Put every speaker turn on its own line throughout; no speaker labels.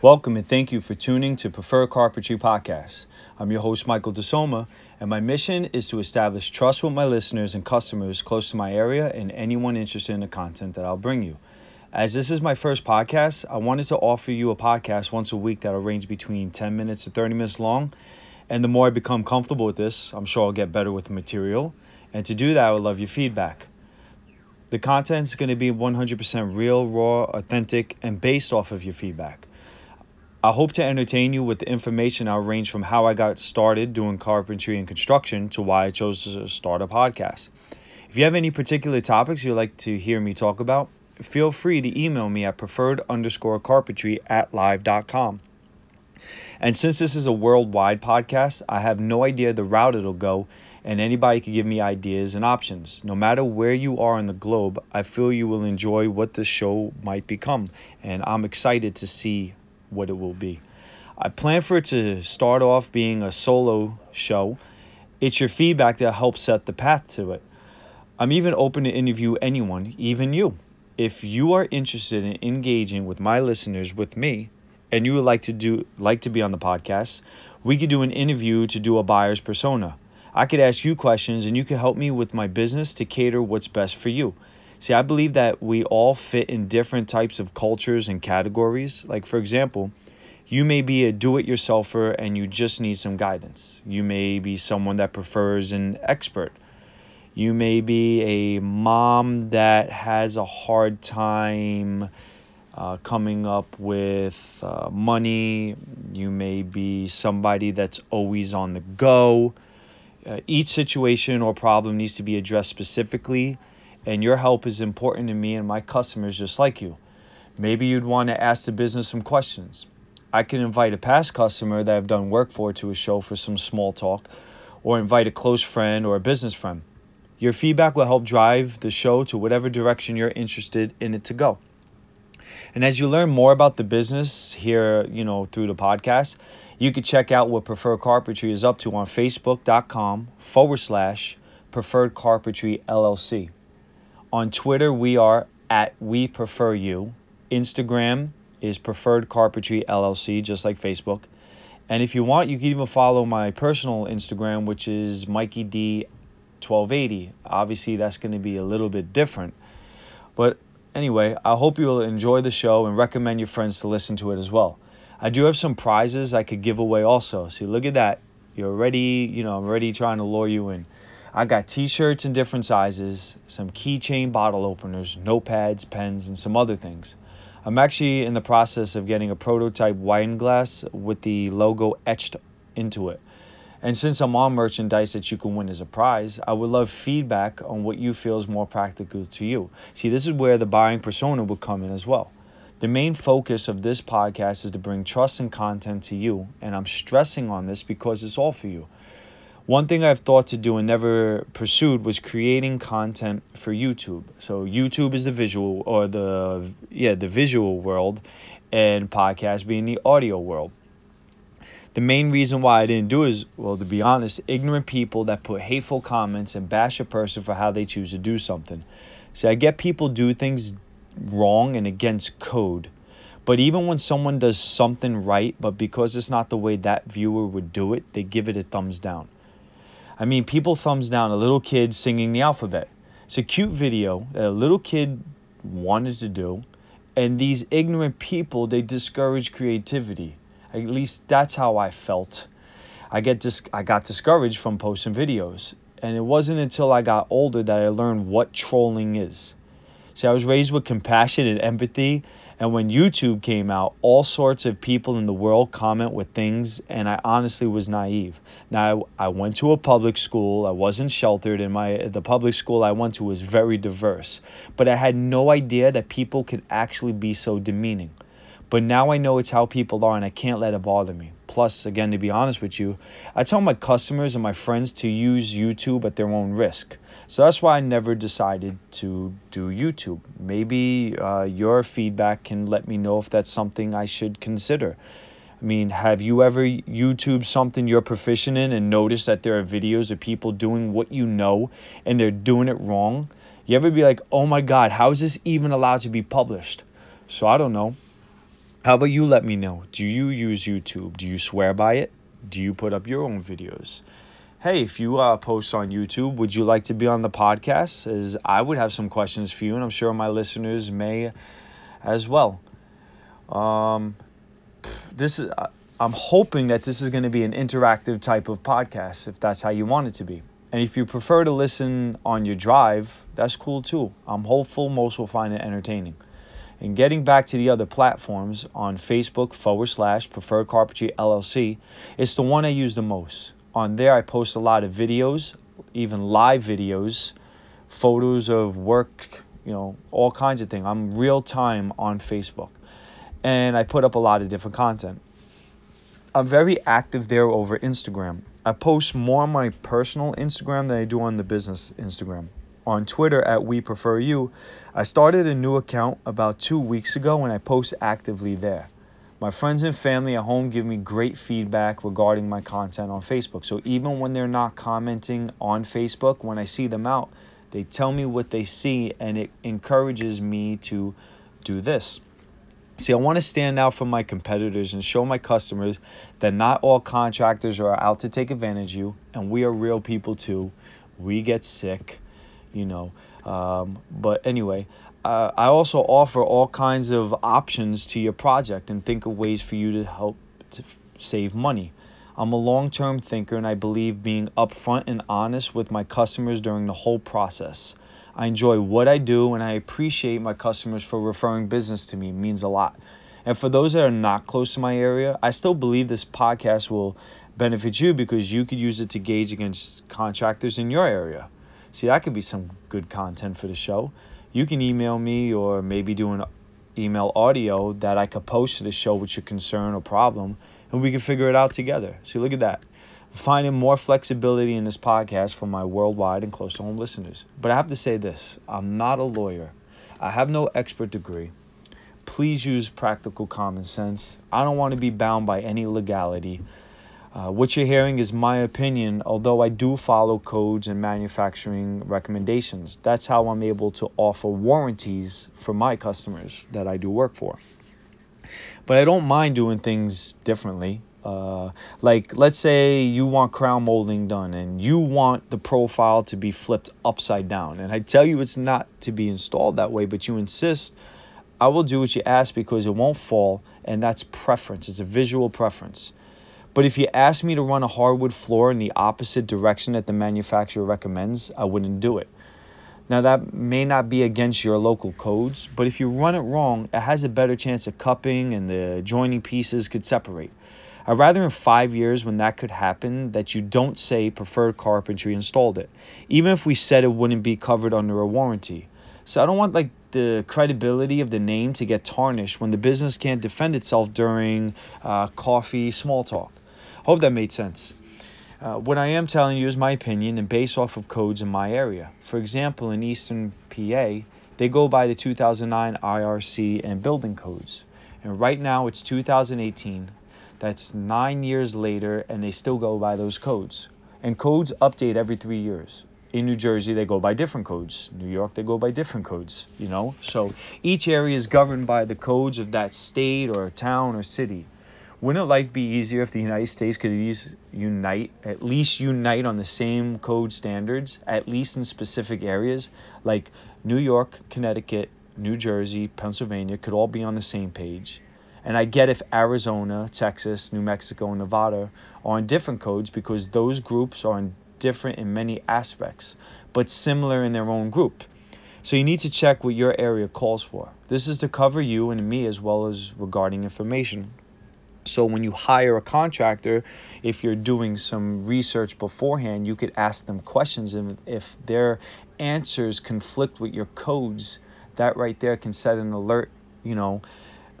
Welcome and thank you for tuning to Preferred Carpentry Podcast. I'm your host, Michael DeSoma, and my mission is to establish trust with my listeners and customers close to my area and anyone interested in the content that I'll bring you. As this is my first podcast, I wanted to offer you a podcast once a week that'll range between 10 minutes to 30 minutes long. And the more I become comfortable with this, I'm sure I'll get better with the material. And to do that, I would love your feedback. The content is going to be 100% real, raw, authentic, and based off of your feedback. I hope to entertain you with the information I'll range from how I got started doing carpentry and construction to why I chose to start a podcast. If you have any particular topics you'd like to hear me talk about, feel free to email me at preferred underscore carpentry at live.com. And since this is a worldwide podcast, I have no idea the route it'll go, and anybody can give me ideas and options. No matter where you are in the globe, I feel you will enjoy what the show might become, and I'm excited to see what it will be. I plan for it to start off being a solo show. It's your feedback that helps set the path to it. I'm even open to interview anyone, even you. If you are interested in engaging with my listeners with me and you would like to do like to be on the podcast, we could do an interview to do a buyer's persona. I could ask you questions and you could help me with my business to cater what's best for you. See, I believe that we all fit in different types of cultures and categories. Like, for example, you may be a do it yourselfer and you just need some guidance. You may be someone that prefers an expert. You may be a mom that has a hard time uh, coming up with uh, money. You may be somebody that's always on the go. Uh, each situation or problem needs to be addressed specifically and your help is important to me and my customers just like you. Maybe you'd want to ask the business some questions. I can invite a past customer that I've done work for to a show for some small talk, or invite a close friend or a business friend. Your feedback will help drive the show to whatever direction you're interested in it to go. And as you learn more about the business here, you know, through the podcast, you can check out what Preferred Carpentry is up to on facebook.com forward slash Preferred Carpentry LLC. On Twitter, we are at We Prefer You. Instagram is Preferred Carpentry LLC, just like Facebook. And if you want, you can even follow my personal Instagram, which is Mikey D 1280. Obviously, that's going to be a little bit different. But anyway, I hope you'll enjoy the show and recommend your friends to listen to it as well. I do have some prizes I could give away also. See, look at that. You're already, you know, I'm already trying to lure you in. I got t-shirts in different sizes, some keychain bottle openers, notepads, pens, and some other things. I'm actually in the process of getting a prototype wine glass with the logo etched into it. And since I'm on merchandise that you can win as a prize, I would love feedback on what you feel is more practical to you. See, this is where the buying persona will come in as well. The main focus of this podcast is to bring trust and content to you, and I'm stressing on this because it's all for you. One thing I've thought to do and never pursued was creating content for YouTube. So YouTube is the visual or the yeah, the visual world and podcast being the audio world. The main reason why I didn't do is, well, to be honest, ignorant people that put hateful comments and bash a person for how they choose to do something. See, I get people do things wrong and against code. But even when someone does something right, but because it's not the way that viewer would do it, they give it a thumbs down. I mean, people thumbs down a little kid singing the alphabet. It's a cute video that a little kid wanted to do, and these ignorant people they discourage creativity. At least that's how I felt. I get dis- I got discouraged from posting videos, and it wasn't until I got older that I learned what trolling is. See, I was raised with compassion and empathy, and when YouTube came out, all sorts of people in the world comment with things, and I honestly was naive. Now, I went to a public school. I wasn't sheltered, and my the public school I went to was very diverse. But I had no idea that people could actually be so demeaning. But now I know it's how people are, and I can't let it bother me. Plus, again, to be honest with you, I tell my customers and my friends to use YouTube at their own risk. So that's why I never decided to do YouTube. Maybe uh, your feedback can let me know if that's something I should consider. I mean, have you ever YouTube something you're proficient in and noticed that there are videos of people doing what you know and they're doing it wrong? You ever be like, oh my God, how is this even allowed to be published? So I don't know. How about you let me know? Do you use YouTube? Do you swear by it? Do you put up your own videos? Hey, if you uh, post on YouTube, would you like to be on the podcast? As I would have some questions for you, and I'm sure my listeners may as well. Um, this is. I'm hoping that this is going to be an interactive type of podcast, if that's how you want it to be. And if you prefer to listen on your drive, that's cool too. I'm hopeful most will find it entertaining. And getting back to the other platforms on Facebook forward slash preferred carpentry LLC, it's the one I use the most. On there, I post a lot of videos, even live videos, photos of work, you know, all kinds of things. I'm real time on Facebook. And I put up a lot of different content. I'm very active there over Instagram. I post more on my personal Instagram than I do on the business Instagram. On Twitter at We Prefer You, I started a new account about two weeks ago and I post actively there. My friends and family at home give me great feedback regarding my content on Facebook. So even when they're not commenting on Facebook, when I see them out, they tell me what they see and it encourages me to do this. See, I want to stand out from my competitors and show my customers that not all contractors are out to take advantage of you, and we are real people too. We get sick, you know. Um, but anyway, uh, I also offer all kinds of options to your project and think of ways for you to help to save money. I'm a long term thinker and I believe being upfront and honest with my customers during the whole process. I enjoy what I do and I appreciate my customers for referring business to me. It means a lot. And for those that are not close to my area, I still believe this podcast will benefit you because you could use it to gauge against contractors in your area. See, that could be some good content for the show. You can email me or maybe do an email audio that I could post to the show with your concern or problem, and we can figure it out together. See, look at that finding more flexibility in this podcast for my worldwide and close to home listeners. But I have to say this I'm not a lawyer, I have no expert degree. Please use practical common sense. I don't want to be bound by any legality. Uh, what you're hearing is my opinion, although I do follow codes and manufacturing recommendations. That's how I'm able to offer warranties for my customers that I do work for. But I don't mind doing things differently. Uh, like let's say you want crown molding done and you want the profile to be flipped upside down and i tell you it's not to be installed that way but you insist i will do what you ask because it won't fall and that's preference it's a visual preference but if you ask me to run a hardwood floor in the opposite direction that the manufacturer recommends i wouldn't do it now that may not be against your local codes but if you run it wrong it has a better chance of cupping and the joining pieces could separate I'd rather in five years when that could happen that you don't say preferred carpentry installed it, even if we said it wouldn't be covered under a warranty. So I don't want like the credibility of the name to get tarnished when the business can't defend itself during uh, coffee small talk. Hope that made sense. Uh, what I am telling you is my opinion and based off of codes in my area. For example, in Eastern PA, they go by the 2009 IRC and building codes. And right now it's 2018. That's nine years later, and they still go by those codes. And codes update every three years. In New Jersey, they go by different codes. New York, they go by different codes, you know? So each area is governed by the codes of that state or town or city. Wouldn't life be easier if the United States could unite, at least unite on the same code standards, at least in specific areas? Like New York, Connecticut, New Jersey, Pennsylvania could all be on the same page and I get if Arizona, Texas, New Mexico, and Nevada are on different codes because those groups are different in many aspects, but similar in their own group. So you need to check what your area calls for. This is to cover you and me as well as regarding information. So when you hire a contractor, if you're doing some research beforehand, you could ask them questions and if their answers conflict with your codes, that right there can set an alert, you know,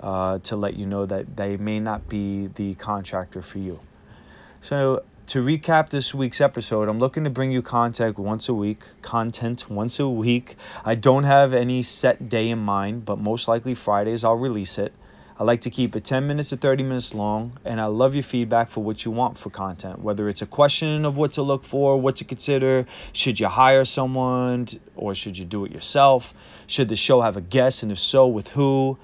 uh, to let you know that they may not be the contractor for you. So to recap this week's episode, I'm looking to bring you content once a week, content once a week. I don't have any set day in mind, but most likely Fridays I'll release it. I like to keep it 10 minutes to 30 minutes long, and I love your feedback for what you want for content. Whether it's a question of what to look for, what to consider, should you hire someone, or should you do it yourself? Should the show have a guest, and if so, with who?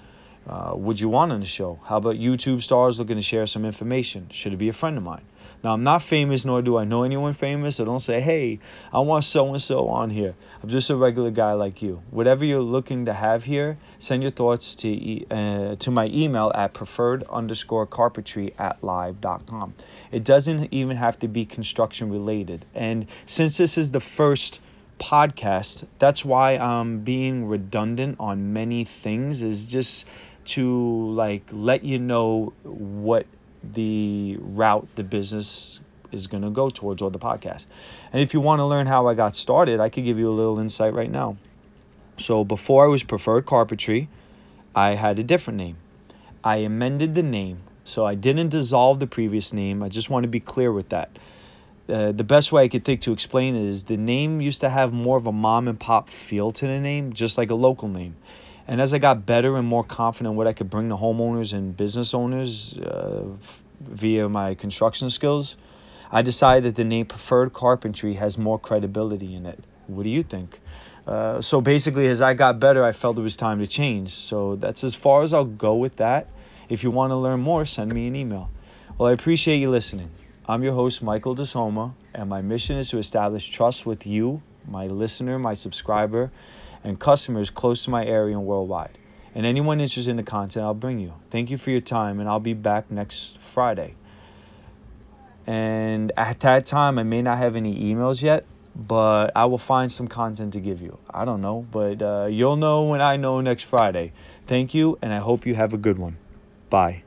Uh, would you want on the show? How about YouTube stars looking to share some information? Should it be a friend of mine? Now, I'm not famous, nor do I know anyone famous, so don't say, hey, I want so and so on here. I'm just a regular guy like you. Whatever you're looking to have here, send your thoughts to uh, to my email at preferred underscore carpentry at live.com. It doesn't even have to be construction related. And since this is the first podcast, that's why I'm being redundant on many things, is just to like let you know what the route the business is going to go towards or the podcast. And if you want to learn how I got started, I could give you a little insight right now. So before I was Preferred Carpentry, I had a different name. I amended the name. So I didn't dissolve the previous name. I just want to be clear with that. Uh, the best way I could think to explain it is the name used to have more of a mom and pop feel to the name, just like a local name. And as I got better and more confident in what I could bring to homeowners and business owners uh, via my construction skills, I decided that the name Preferred Carpentry has more credibility in it. What do you think? Uh, so basically, as I got better, I felt it was time to change. So that's as far as I'll go with that. If you want to learn more, send me an email. Well, I appreciate you listening. I'm your host, Michael DeSoma, and my mission is to establish trust with you, my listener, my subscriber, and customers close to my area and worldwide. And anyone interested in the content, I'll bring you. Thank you for your time, and I'll be back next Friday. And at that time, I may not have any emails yet, but I will find some content to give you. I don't know, but uh, you'll know when I know next Friday. Thank you, and I hope you have a good one. Bye.